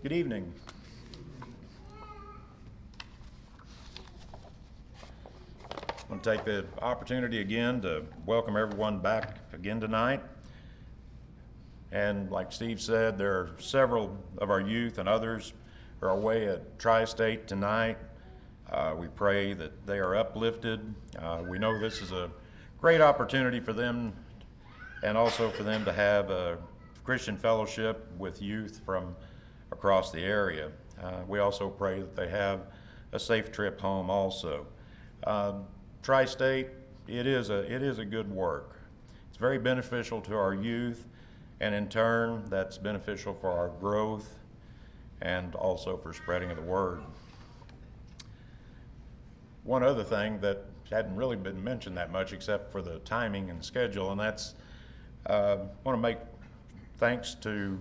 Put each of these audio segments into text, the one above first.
Good evening. I want to take the opportunity again to welcome everyone back again tonight. And like Steve said, there are several of our youth and others are away at Tri State tonight. Uh, we pray that they are uplifted. Uh, we know this is a great opportunity for them and also for them to have a Christian fellowship with youth from across the area. Uh, we also pray that they have a safe trip home also. Um, Tri-State, it is a it is a good work. It's very beneficial to our youth, and in turn, that's beneficial for our growth, and also for spreading of the word. One other thing that hadn't really been mentioned that much, except for the timing and schedule, and that's uh, want to make thanks to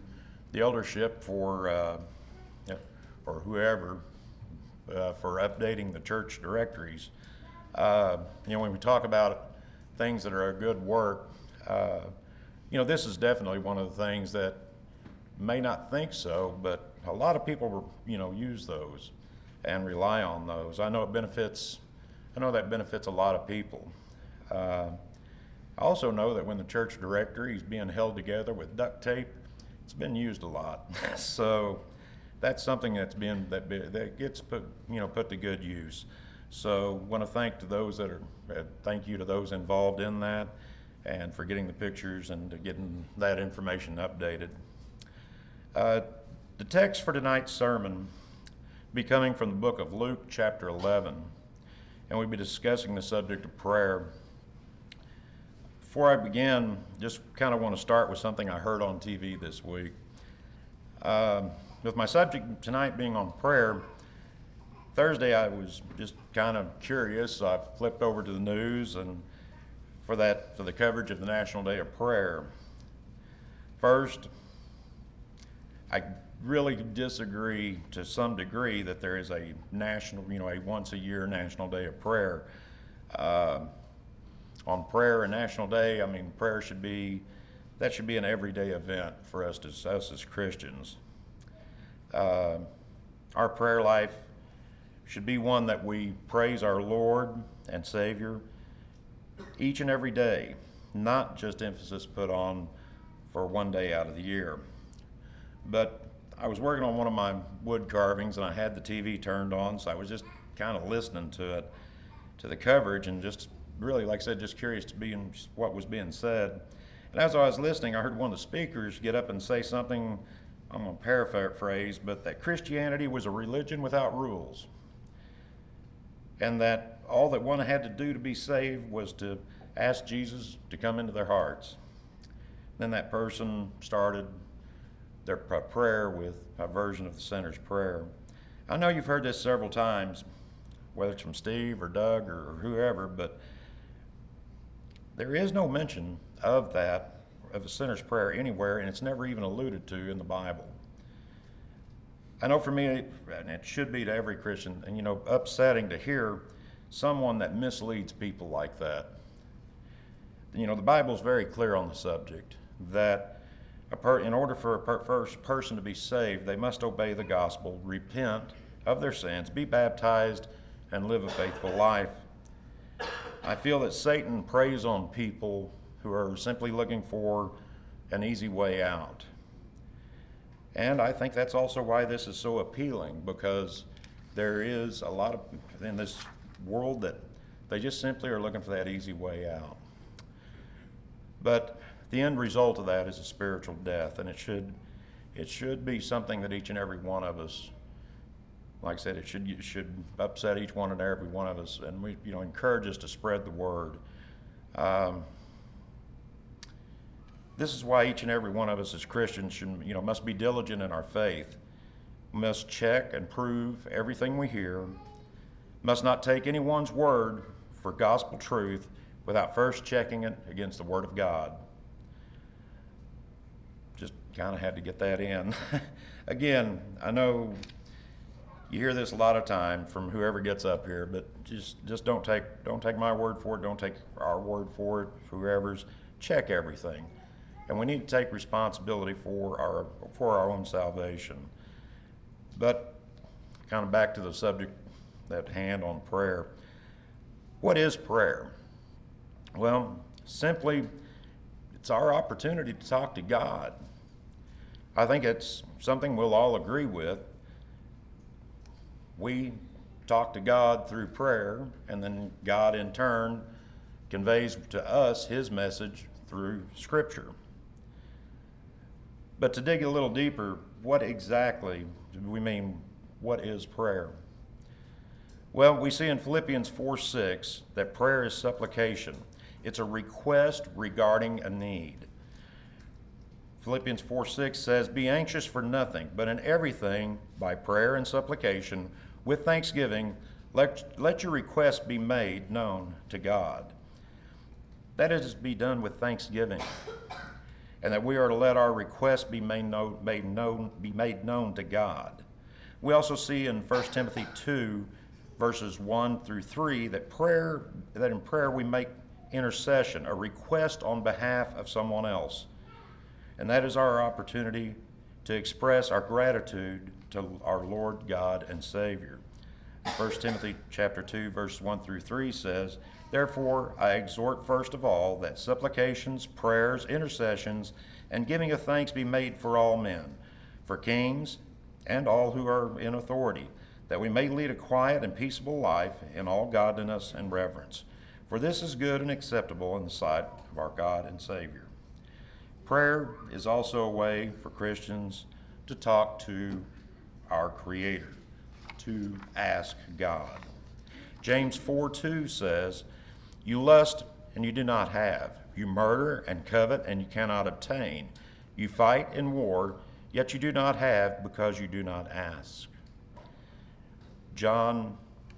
the eldership for uh, or whoever uh, for updating the church directories. Uh, you know, when we talk about things that are a good work, uh, you know, this is definitely one of the things that may not think so, but a lot of people, you know, use those and rely on those. I know it benefits. I know that benefits a lot of people. Uh, I also know that when the church directory is being held together with duct tape, it's been used a lot. so that's something that's been that that gets put you know put to good use. So want to thank to those that are uh, thank you to those involved in that and for getting the pictures and getting that information updated. Uh, the text for tonight's sermon be coming from the book of Luke chapter 11 and we'll be discussing the subject of prayer. Before I begin, just kind of want to start with something I heard on TV this week. Uh, with my subject tonight being on prayer, Thursday I was just kind of curious. So I flipped over to the news and for that for the coverage of the National Day of Prayer. First, I really disagree to some degree that there is a national, you know, a once a year National Day of Prayer. Uh, on prayer and National Day, I mean, prayer should be that should be an everyday event for us as us as Christians. Uh, our prayer life should be one that we praise our Lord and Savior each and every day, not just emphasis put on for one day out of the year. But I was working on one of my wood carvings and I had the TV turned on, so I was just kind of listening to it, to the coverage, and just really, like I said, just curious to be in what was being said. And as I was listening, I heard one of the speakers get up and say something I'm going to paraphrase, but that Christianity was a religion without rules. And that all that one had to do to be saved was to ask Jesus to come into their hearts. Then that person started their prayer with a version of the sinner's prayer. I know you've heard this several times, whether it's from Steve or Doug or whoever, but there is no mention of that of a sinner's prayer anywhere, and it's never even alluded to in the Bible. I know for me, and it should be to every Christian, and you know, upsetting to hear someone that misleads people like that. You know, the Bible is very clear on the subject that per, in order for a per, first person to be saved, they must obey the gospel, repent of their sins, be baptized, and live a faithful life. I feel that Satan preys on people who are simply looking for an easy way out. And I think that's also why this is so appealing because there is a lot of in this world that they just simply are looking for that easy way out. But the end result of that is a spiritual death, and it should it should be something that each and every one of us, like I said, it should it should upset each one and every one of us, and we you know encourage us to spread the word. Um, this is why each and every one of us as Christians should, you know, must be diligent in our faith, must check and prove everything we hear, must not take anyone's word for gospel truth without first checking it against the Word of God. Just kind of had to get that in. Again, I know you hear this a lot of time from whoever gets up here, but just just don't take don't take my word for it. Don't take our word for it. Whoever's check everything and we need to take responsibility for our for our own salvation. But kind of back to the subject that hand on prayer. What is prayer? Well, simply, it's our opportunity to talk to God. I think it's something we'll all agree with. We talk to God through prayer, and then God in turn conveys to us his message through Scripture. But to dig a little deeper, what exactly do we mean? What is prayer? Well, we see in Philippians 4 6 that prayer is supplication, it's a request regarding a need. Philippians 4 6 says, Be anxious for nothing, but in everything, by prayer and supplication, with thanksgiving, let, let your request be made known to God. That is, be done with thanksgiving, and that we are to let our requests be made known, made known, be made known to God. We also see in 1 Timothy 2, verses 1 through 3, that prayer that in prayer we make intercession, a request on behalf of someone else. And that is our opportunity to express our gratitude to our Lord God and Savior. 1 Timothy chapter 2 verse 1 through 3 says, Therefore I exhort first of all that supplications, prayers, intercessions, and giving of thanks be made for all men, for kings and all who are in authority, that we may lead a quiet and peaceable life in all godliness and reverence. For this is good and acceptable in the sight of our God and Savior. Prayer is also a way for Christians to talk to our Creator, to ask God. James 4 2 says, You lust and you do not have. You murder and covet and you cannot obtain. You fight in war, yet you do not have because you do not ask. John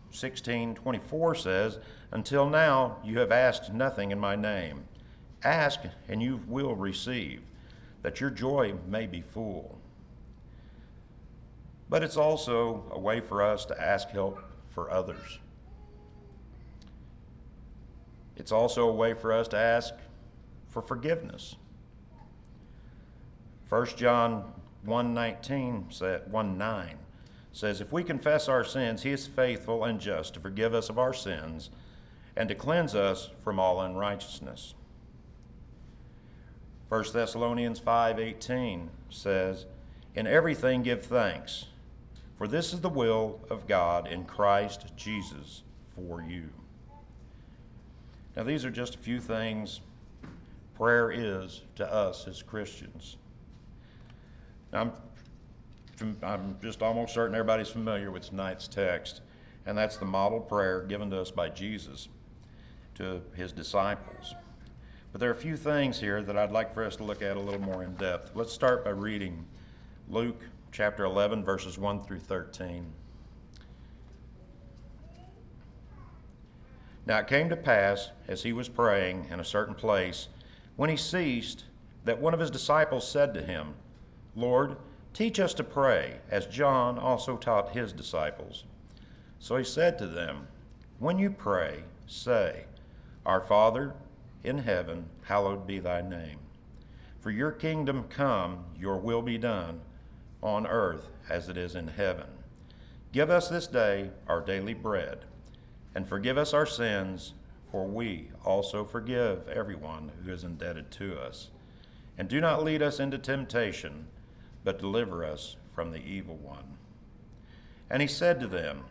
16 24 says, Until now you have asked nothing in my name. Ask, and you will receive, that your joy may be full. But it's also a way for us to ask help for others. It's also a way for us to ask for forgiveness. 1 John 1:19 said 1:9 says if we confess our sins he is faithful and just to forgive us of our sins and to cleanse us from all unrighteousness. 1 Thessalonians 5:18 says, "In everything give thanks, for this is the will of God in Christ Jesus for you." Now these are just a few things prayer is to us as Christians. Now, I'm, I'm just almost certain everybody's familiar with tonight's text, and that's the model prayer given to us by Jesus to his disciples. But there are a few things here that I'd like for us to look at a little more in depth. Let's start by reading Luke chapter 11, verses 1 through 13. Now it came to pass, as he was praying in a certain place, when he ceased, that one of his disciples said to him, Lord, teach us to pray, as John also taught his disciples. So he said to them, When you pray, say, Our Father, in heaven, hallowed be thy name. For your kingdom come, your will be done, on earth as it is in heaven. Give us this day our daily bread, and forgive us our sins, for we also forgive everyone who is indebted to us. And do not lead us into temptation, but deliver us from the evil one. And he said to them,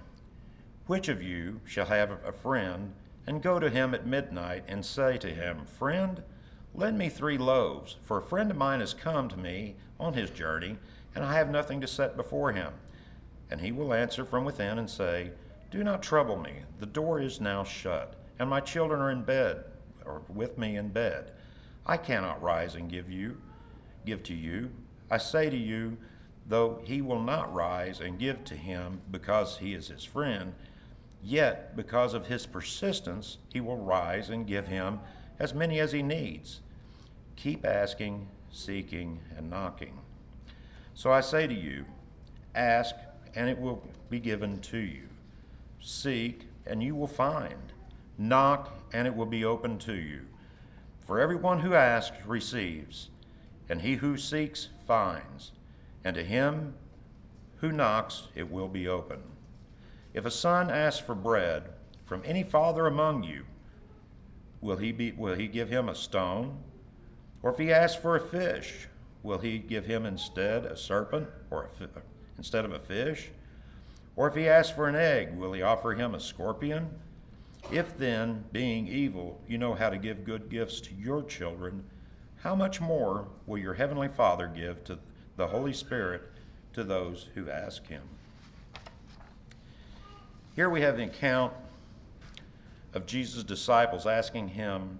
Which of you shall have a friend? And go to him at midnight and say to him, Friend, lend me three loaves, for a friend of mine has come to me on his journey, and I have nothing to set before him. And he will answer from within and say, Do not trouble me, the door is now shut, and my children are in bed, or with me in bed. I cannot rise and give you, give to you. I say to you, though he will not rise and give to him because he is his friend, Yet, because of his persistence, he will rise and give him as many as he needs. Keep asking, seeking, and knocking. So I say to you ask, and it will be given to you. Seek, and you will find. Knock, and it will be opened to you. For everyone who asks receives, and he who seeks finds, and to him who knocks, it will be open. If a son asks for bread from any father among you, will he, be, will he give him a stone? Or if he asks for a fish, will he give him instead a serpent or a fi- instead of a fish? Or if he asks for an egg, will he offer him a scorpion? If then, being evil, you know how to give good gifts to your children, how much more will your heavenly Father give to the Holy Spirit to those who ask him? Here we have the account of Jesus' disciples asking him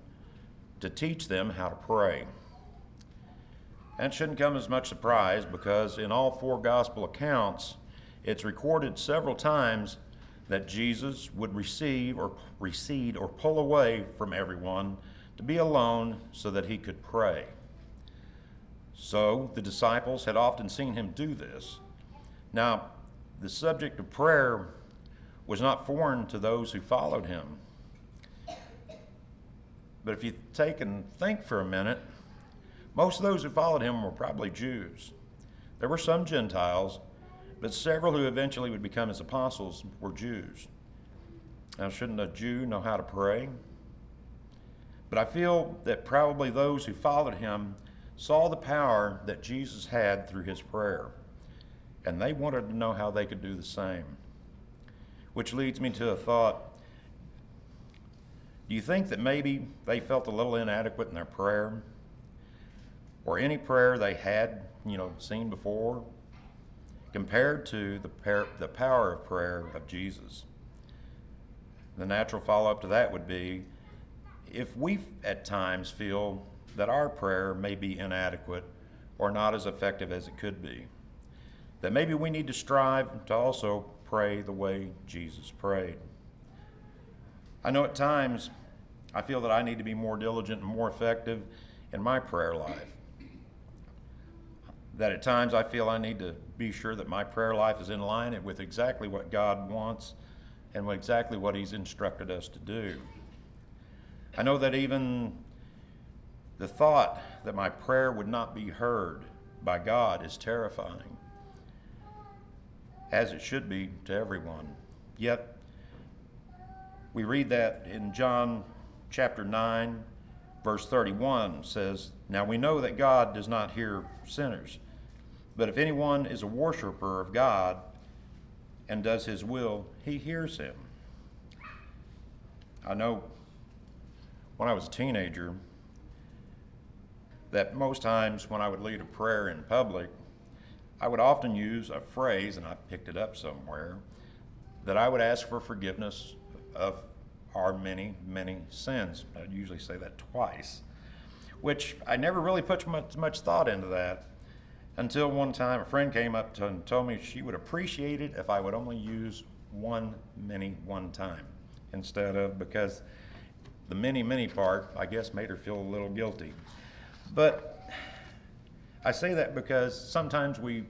to teach them how to pray. That shouldn't come as much surprise because in all four gospel accounts, it's recorded several times that Jesus would receive or recede or pull away from everyone to be alone so that he could pray. So the disciples had often seen him do this. Now, the subject of prayer was not foreign to those who followed him. But if you take and think for a minute, most of those who followed him were probably Jews. There were some Gentiles, but several who eventually would become his apostles were Jews. Now, shouldn't a Jew know how to pray? But I feel that probably those who followed him saw the power that Jesus had through his prayer, and they wanted to know how they could do the same. Which leads me to a thought. Do you think that maybe they felt a little inadequate in their prayer? Or any prayer they had, you know, seen before? compared to the, par- the power of prayer of Jesus. The natural follow up to that would be if we at times feel that our prayer may be inadequate or not as effective as it could be, that maybe we need to strive to also pray the way Jesus prayed. I know at times I feel that I need to be more diligent and more effective in my prayer life that at times I feel I need to be sure that my prayer life is in line with exactly what God wants and exactly what He's instructed us to do. I know that even the thought that my prayer would not be heard by God is terrifying, as it should be to everyone. Yet, we read that in John chapter 9, verse 31 says, Now we know that God does not hear sinners but if anyone is a worshiper of God and does his will, he hears him. I know when I was a teenager that most times when I would lead a prayer in public, I would often use a phrase, and I picked it up somewhere, that I would ask for forgiveness of our many, many sins. I'd usually say that twice, which I never really put much, much thought into that until one time a friend came up to and told me she would appreciate it if I would only use one many one time instead of because the many many part I guess made her feel a little guilty. But I say that because sometimes we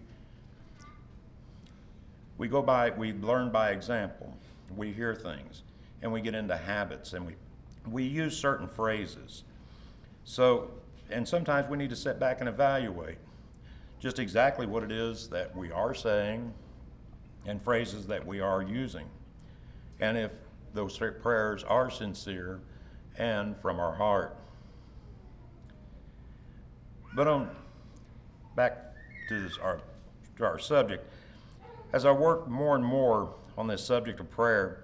we go by we learn by example. We hear things and we get into habits and we we use certain phrases. So and sometimes we need to sit back and evaluate just exactly what it is that we are saying and phrases that we are using. And if those prayers are sincere and from our heart. But on back to this, our, to our subject, as I worked more and more on this subject of prayer,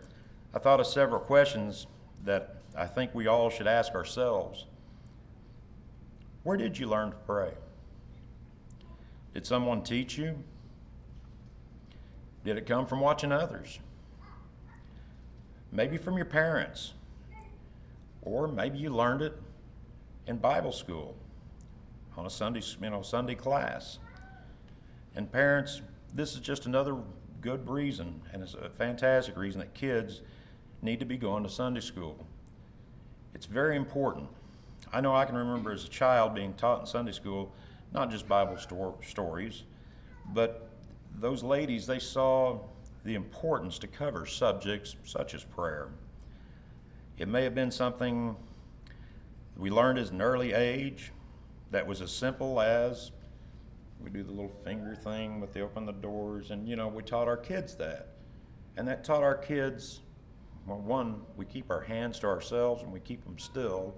I thought of several questions that I think we all should ask ourselves. Where did you learn to pray? Did someone teach you? Did it come from watching others? Maybe from your parents. Or maybe you learned it in Bible school on a Sunday, you know, Sunday class. And parents, this is just another good reason, and it's a fantastic reason that kids need to be going to Sunday school. It's very important. I know I can remember as a child being taught in Sunday school not just Bible sto- stories, but those ladies, they saw the importance to cover subjects such as prayer. It may have been something we learned as an early age that was as simple as We do the little finger thing with the open the doors, and you know, we taught our kids that. And that taught our kids well, one, we keep our hands to ourselves and we keep them still,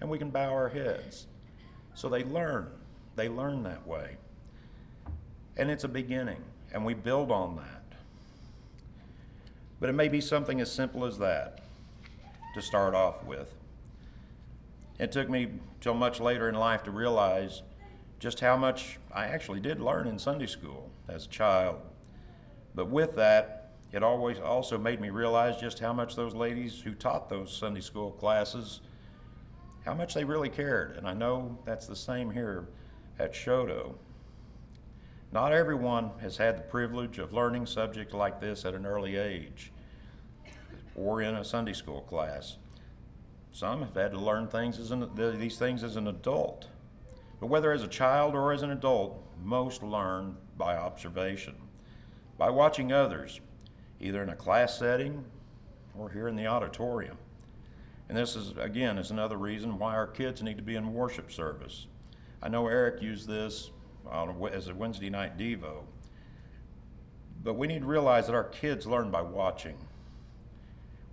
and we can bow our heads. So they learn. They learn that way. And it's a beginning, and we build on that. But it may be something as simple as that to start off with. It took me till much later in life to realize just how much I actually did learn in Sunday school as a child. But with that, it always also made me realize just how much those ladies who taught those Sunday school classes, how much they really cared. And I know that's the same here at Shodo. Not everyone has had the privilege of learning subjects like this at an early age or in a Sunday school class. Some have had to learn things as an, these things as an adult. But whether as a child or as an adult, most learn by observation, by watching others, either in a class setting or here in the auditorium. And this is, again, is another reason why our kids need to be in worship service. I know Eric used this as a Wednesday night Devo, but we need to realize that our kids learn by watching.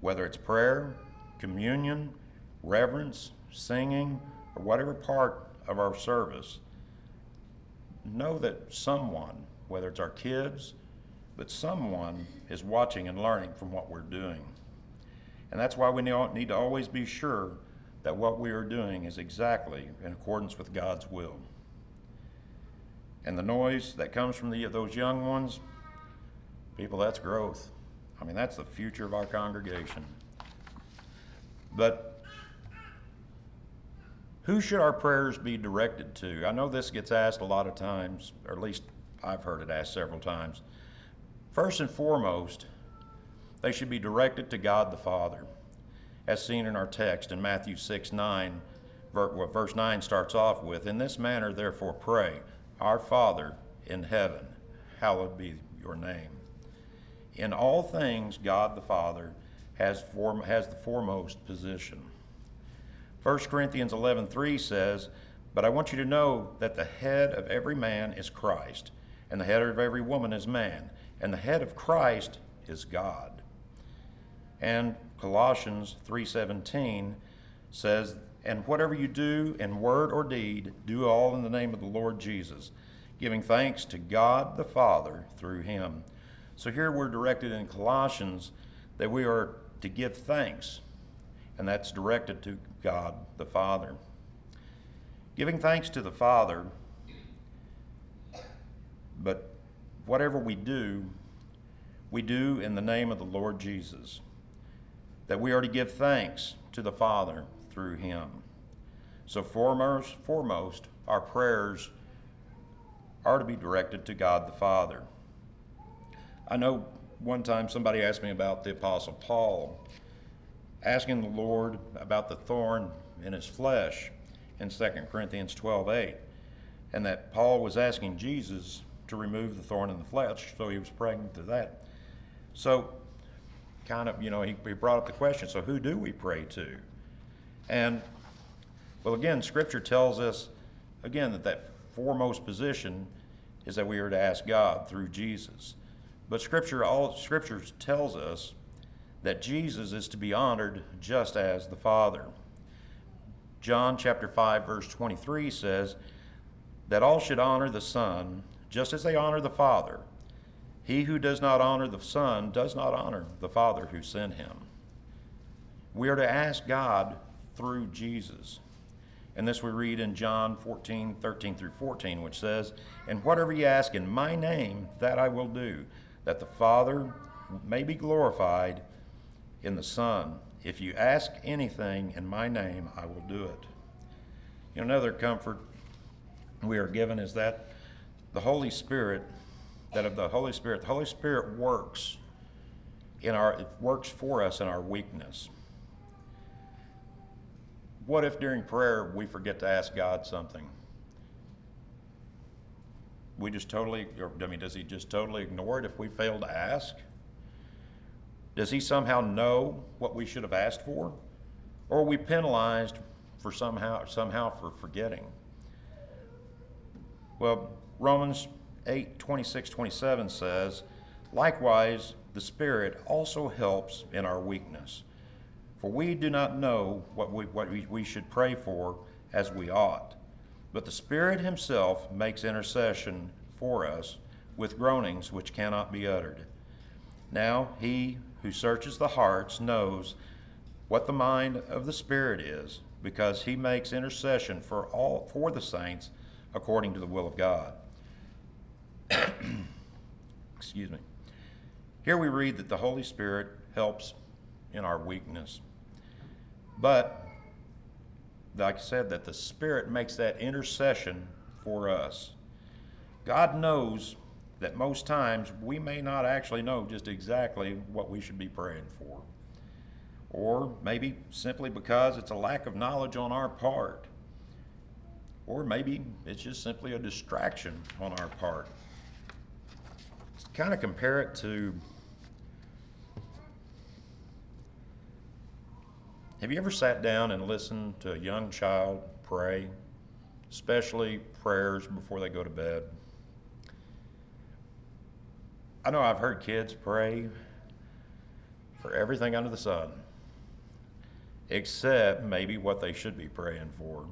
Whether it's prayer, communion, reverence, singing, or whatever part of our service, know that someone, whether it's our kids, but someone is watching and learning from what we're doing. And that's why we need to always be sure that what we are doing is exactly in accordance with God's will. And the noise that comes from the, those young ones, people, that's growth. I mean, that's the future of our congregation. But who should our prayers be directed to? I know this gets asked a lot of times, or at least I've heard it asked several times. First and foremost, they should be directed to God the Father, as seen in our text in Matthew 6 9, verse 9 starts off with In this manner, therefore, pray, Our Father in heaven, hallowed be your name. In all things, God the Father has, form, has the foremost position. 1 Corinthians 11:3 says, "But I want you to know that the head of every man is Christ, and the head of every woman is man, and the head of Christ is God. And Colossians 3:17 says, "And whatever you do in word or deed, do all in the name of the Lord Jesus, giving thanks to God the Father through him." So here we're directed in Colossians that we are to give thanks, and that's directed to God the Father. Giving thanks to the Father, but whatever we do, we do in the name of the Lord Jesus. That we are to give thanks to the Father through him. So foremost, foremost, our prayers are to be directed to God the Father. I know one time somebody asked me about the Apostle Paul, asking the Lord about the thorn in his flesh in 2 Corinthians 12 8, and that Paul was asking Jesus to remove the thorn in the flesh. So he was praying to that. So, kind of, you know, he, he brought up the question so who do we pray to? And, well, again, Scripture tells us, again, that that foremost position is that we are to ask God through Jesus. But Scripture, all Scripture tells us that Jesus is to be honored just as the Father. John chapter 5, verse 23 says that all should honor the Son just as they honor the Father. He who does not honor the Son does not honor the Father who sent him. We are to ask God through Jesus. And this we read in John 14, 13 through 14, which says, And whatever you ask in my name, that I will do, that the Father may be glorified in the Son. If you ask anything in my name, I will do it. You know, another comfort we are given is that the Holy Spirit, that of the Holy Spirit, the Holy Spirit works in our it works for us in our weakness. What if during prayer we forget to ask God something? We just totally, or, I mean, does He just totally ignore it if we fail to ask? Does He somehow know what we should have asked for? Or are we penalized for somehow, somehow for forgetting? Well, Romans 8 26 27 says, Likewise, the Spirit also helps in our weakness. For we do not know what we, what we, we should pray for as we ought, but the Spirit Himself makes intercession for us with groanings which cannot be uttered. Now, He who searches the hearts knows what the mind of the Spirit is, because He makes intercession for all for the saints according to the will of God. Excuse me. Here we read that the Holy Spirit helps in our weakness. But, like I said, that the Spirit makes that intercession for us. God knows that most times we may not actually know just exactly what we should be praying for. Or maybe simply because it's a lack of knowledge on our part. Or maybe it's just simply a distraction on our part. Kind of compare it to Have you ever sat down and listened to a young child pray, especially prayers before they go to bed? I know I've heard kids pray for everything under the sun, except maybe what they should be praying for.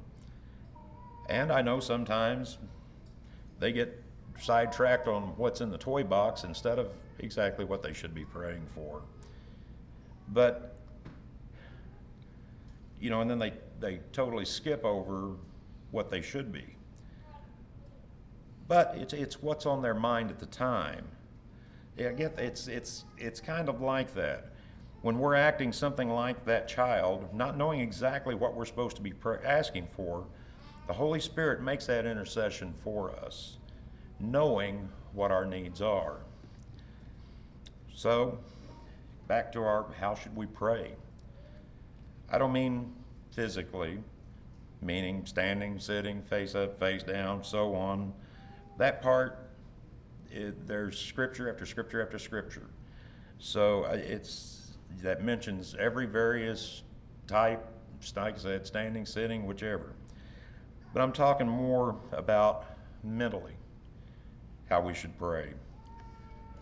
And I know sometimes they get sidetracked on what's in the toy box instead of exactly what they should be praying for. But, you know, and then they, they totally skip over what they should be. But it's, it's what's on their mind at the time. Yeah, I get it's it's it's kind of like that. When we're acting something like that child, not knowing exactly what we're supposed to be asking for, the Holy Spirit makes that intercession for us, knowing what our needs are. So, back to our how should we pray? I don't mean physically, meaning standing, sitting, face up, face down, so on. That part it, there's scripture after scripture after scripture. So uh, it's that mentions every various type, said, standing, sitting, whichever. But I'm talking more about mentally how we should pray.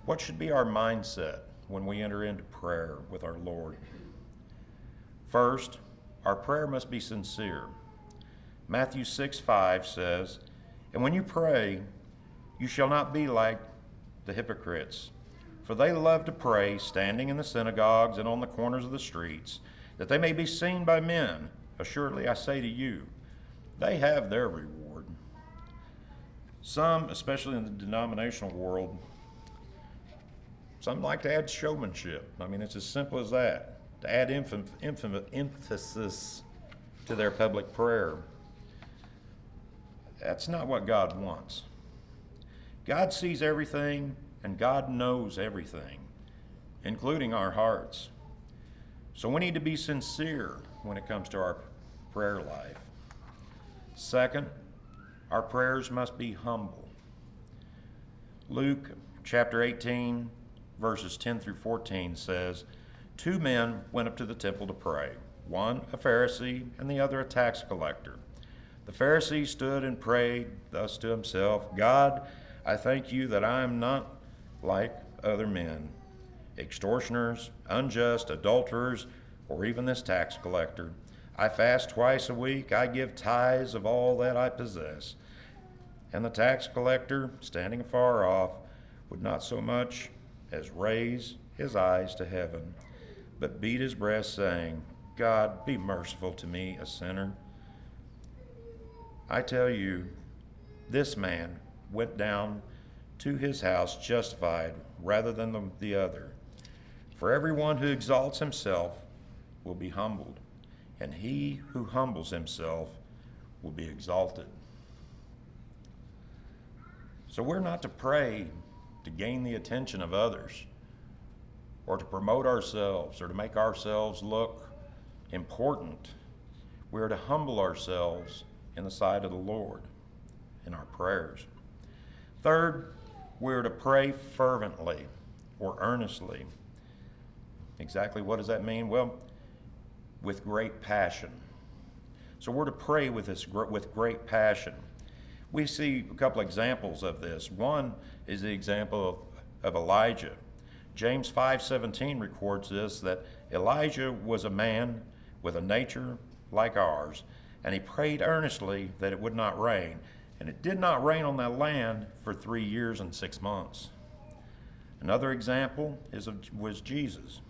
What should be our mindset when we enter into prayer with our Lord? First, our prayer must be sincere. Matthew 6 5 says, And when you pray, you shall not be like the hypocrites, for they love to pray, standing in the synagogues and on the corners of the streets, that they may be seen by men. Assuredly, I say to you, they have their reward. Some, especially in the denominational world, some like to add showmanship. I mean, it's as simple as that to add emphasis to their public prayer. That's not what God wants. God sees everything and God knows everything, including our hearts. So we need to be sincere when it comes to our prayer life. Second, our prayers must be humble. Luke chapter 18, verses 10 through 14 says, Two men went up to the temple to pray, one a Pharisee and the other a tax collector. The Pharisee stood and prayed thus to himself God, I thank you that I am not like other men, extortioners, unjust, adulterers, or even this tax collector. I fast twice a week, I give tithes of all that I possess. And the tax collector, standing afar off, would not so much as raise his eyes to heaven, but beat his breast, saying, God, be merciful to me, a sinner. I tell you, this man went down to his house justified rather than the, the other. For everyone who exalts himself will be humbled, and he who humbles himself will be exalted. So we're not to pray to gain the attention of others or to promote ourselves or to make ourselves look important. We're to humble ourselves in the sight of the Lord in our prayers. Third, we're to pray fervently or earnestly. Exactly what does that mean? Well, with great passion. So we're to pray with this with great passion. we see a couple examples of this. One is the example of, of Elijah. James 5:17 records this that Elijah was a man with a nature like ours, and he prayed earnestly that it would not rain, and it did not rain on that land for 3 years and 6 months. Another example is of, was Jesus.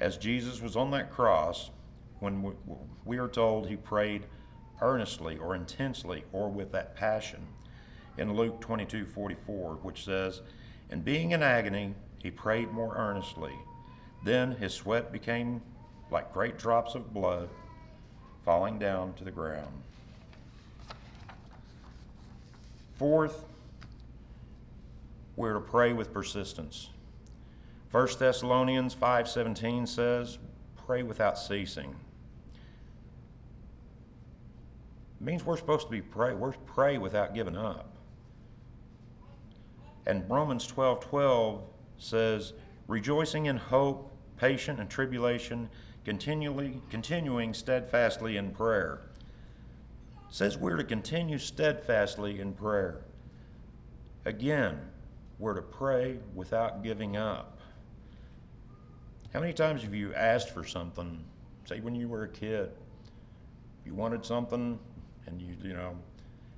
As Jesus was on that cross, when we, we are told he prayed earnestly or intensely or with that passion in Luke 22 44, which says, And being in agony, he prayed more earnestly. Then his sweat became like great drops of blood falling down to the ground. Fourth, we're to pray with persistence. 1 Thessalonians 5:17 says, "Pray without ceasing." It means we're supposed to be pray. We're pray without giving up. And Romans 12:12 12 says, "Rejoicing in hope, patient in tribulation, continually continuing steadfastly in prayer." Says we're to continue steadfastly in prayer. Again, we're to pray without giving up. How many times have you asked for something, say when you were a kid? You wanted something, and you, you know,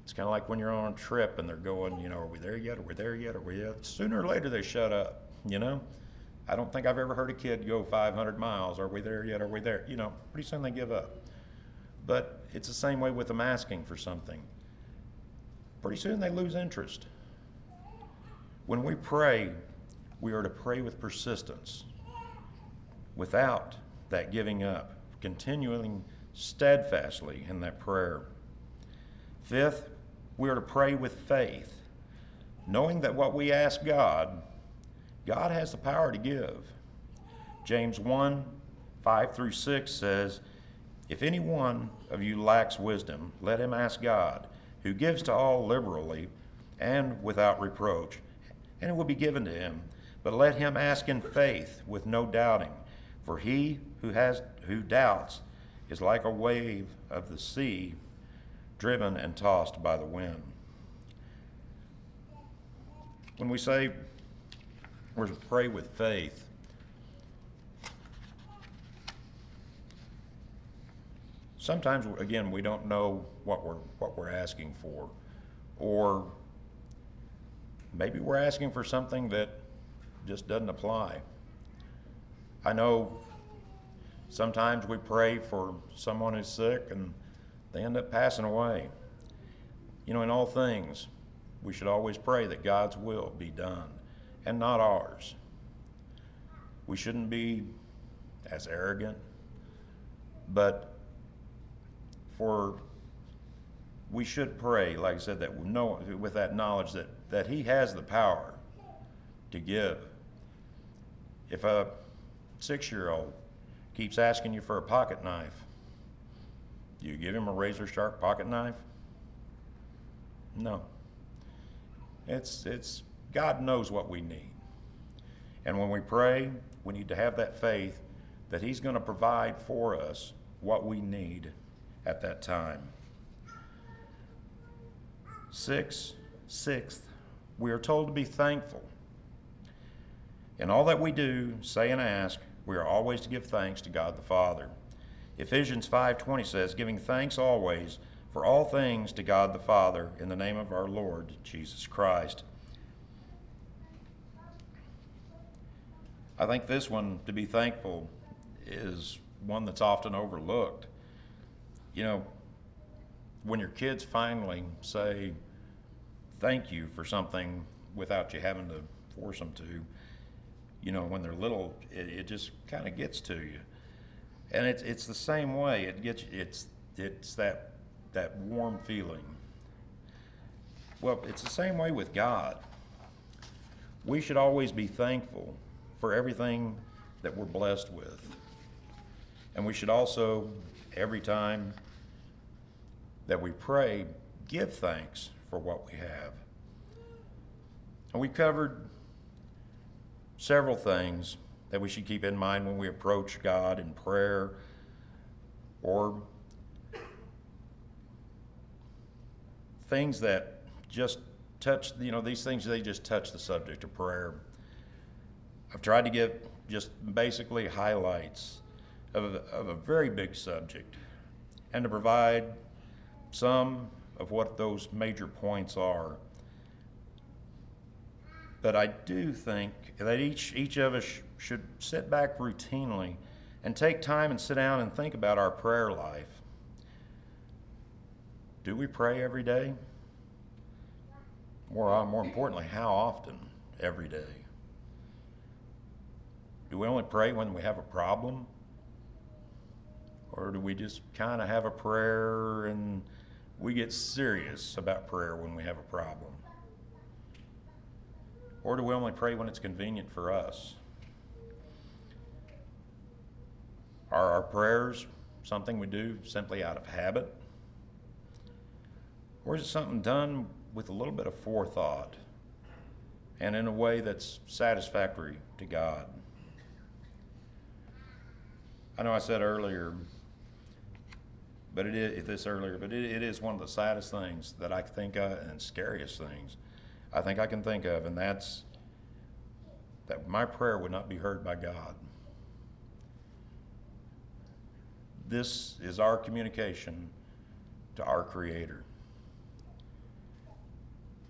it's kind of like when you're on a trip and they're going, you know, are we there yet? Are we there yet? Are we yet? Sooner or later they shut up, you know? I don't think I've ever heard a kid go 500 miles. Are we there yet? Are we there? You know, pretty soon they give up. But it's the same way with them asking for something. Pretty soon they lose interest. When we pray, we are to pray with persistence, without that giving up, continuing steadfastly in that prayer. Fifth, we are to pray with faith, knowing that what we ask God, God has the power to give. James 1 5 through 6 says, If any one of you lacks wisdom, let him ask God, who gives to all liberally and without reproach and it will be given to him. But let him ask in faith with no doubting. For he who has who doubts is like a wave of the sea driven and tossed by the wind. When we say we're to pray with faith, sometimes again we don't know what we're what we're asking for or maybe we're asking for something that just doesn't apply. I know sometimes we pray for someone who's sick and they end up passing away. You know, in all things, we should always pray that God's will be done and not ours. We shouldn't be as arrogant, but for we should pray, like I said, that with that knowledge that that He has the power to give. If a six year old keeps asking you for a pocket knife, do you give him a razor sharp pocket knife? No. It's, it's, God knows what we need. And when we pray, we need to have that faith that He's going to provide for us what we need at that time. Six, sixth, we are told to be thankful. In all that we do, say and ask, we are always to give thanks to God the Father. Ephesians 5:20 says, "Giving thanks always for all things to God the Father in the name of our Lord Jesus Christ." I think this one to be thankful is one that's often overlooked. You know, when your kids finally say, thank you for something without you having to force them to. You know, when they're little, it, it just kind of gets to you, and it's it's the same way. It gets it's it's that that warm feeling. Well, it's the same way with God. We should always be thankful for everything that we're blessed with. And we should also, every time that we pray, give thanks for what we have. And we covered several things that we should keep in mind when we approach God in prayer or things that just touch, you know, these things, they just touch the subject of prayer. I've tried to give just basically highlights of a, of a very big subject and to provide some of what those major points are. But I do think that each, each of us sh- should sit back routinely and take time and sit down and think about our prayer life. Do we pray every day? More, uh, more importantly, how often every day? Do we only pray when we have a problem? Or do we just kind of have a prayer and we get serious about prayer when we have a problem? Or do we only pray when it's convenient for us? Are our prayers something we do simply out of habit? Or is it something done with a little bit of forethought and in a way that's satisfactory to God? I know I said earlier, but it is this earlier, but it, it is one of the saddest things that I think of and scariest things I think I can think of, and that's that my prayer would not be heard by God. This is our communication to our Creator.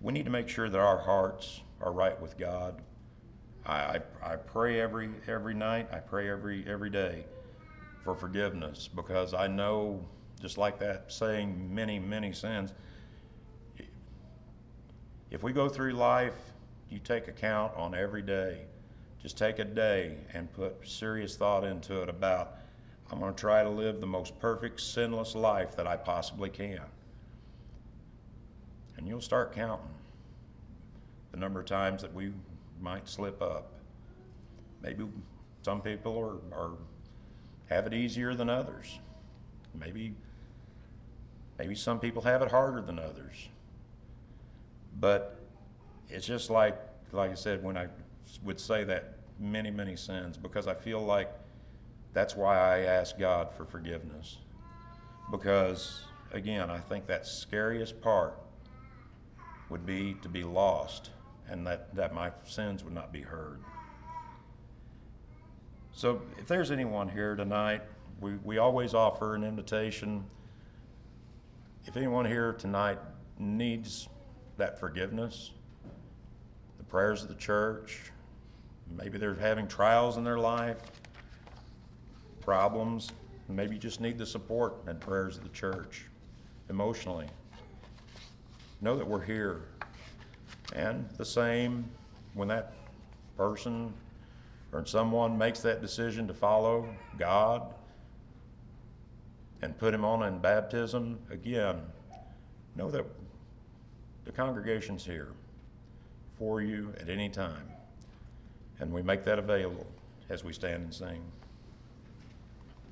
We need to make sure that our hearts are right with God. I, I, I pray every every night. I pray every every day for forgiveness because I know, just like that saying, many many sins. If we go through life, you take account on every day. Just take a day and put serious thought into it about I'm going to try to live the most perfect, sinless life that I possibly can. And you'll start counting the number of times that we might slip up. Maybe some people are, are have it easier than others. Maybe maybe some people have it harder than others. But it's just like like I said when I would say that many many sins because I feel like that's why I ask God for forgiveness. Because again, I think that scariest part would be to be lost and that, that my sins would not be heard. So, if there's anyone here tonight, we, we always offer an invitation. If anyone here tonight needs that forgiveness, the prayers of the church, maybe they're having trials in their life, problems, maybe you just need the support and prayers of the church emotionally. Know that we're here. And the same when that person or someone makes that decision to follow God and put him on in baptism, again, know that the congregation's here for you at any time. And we make that available as we stand and sing.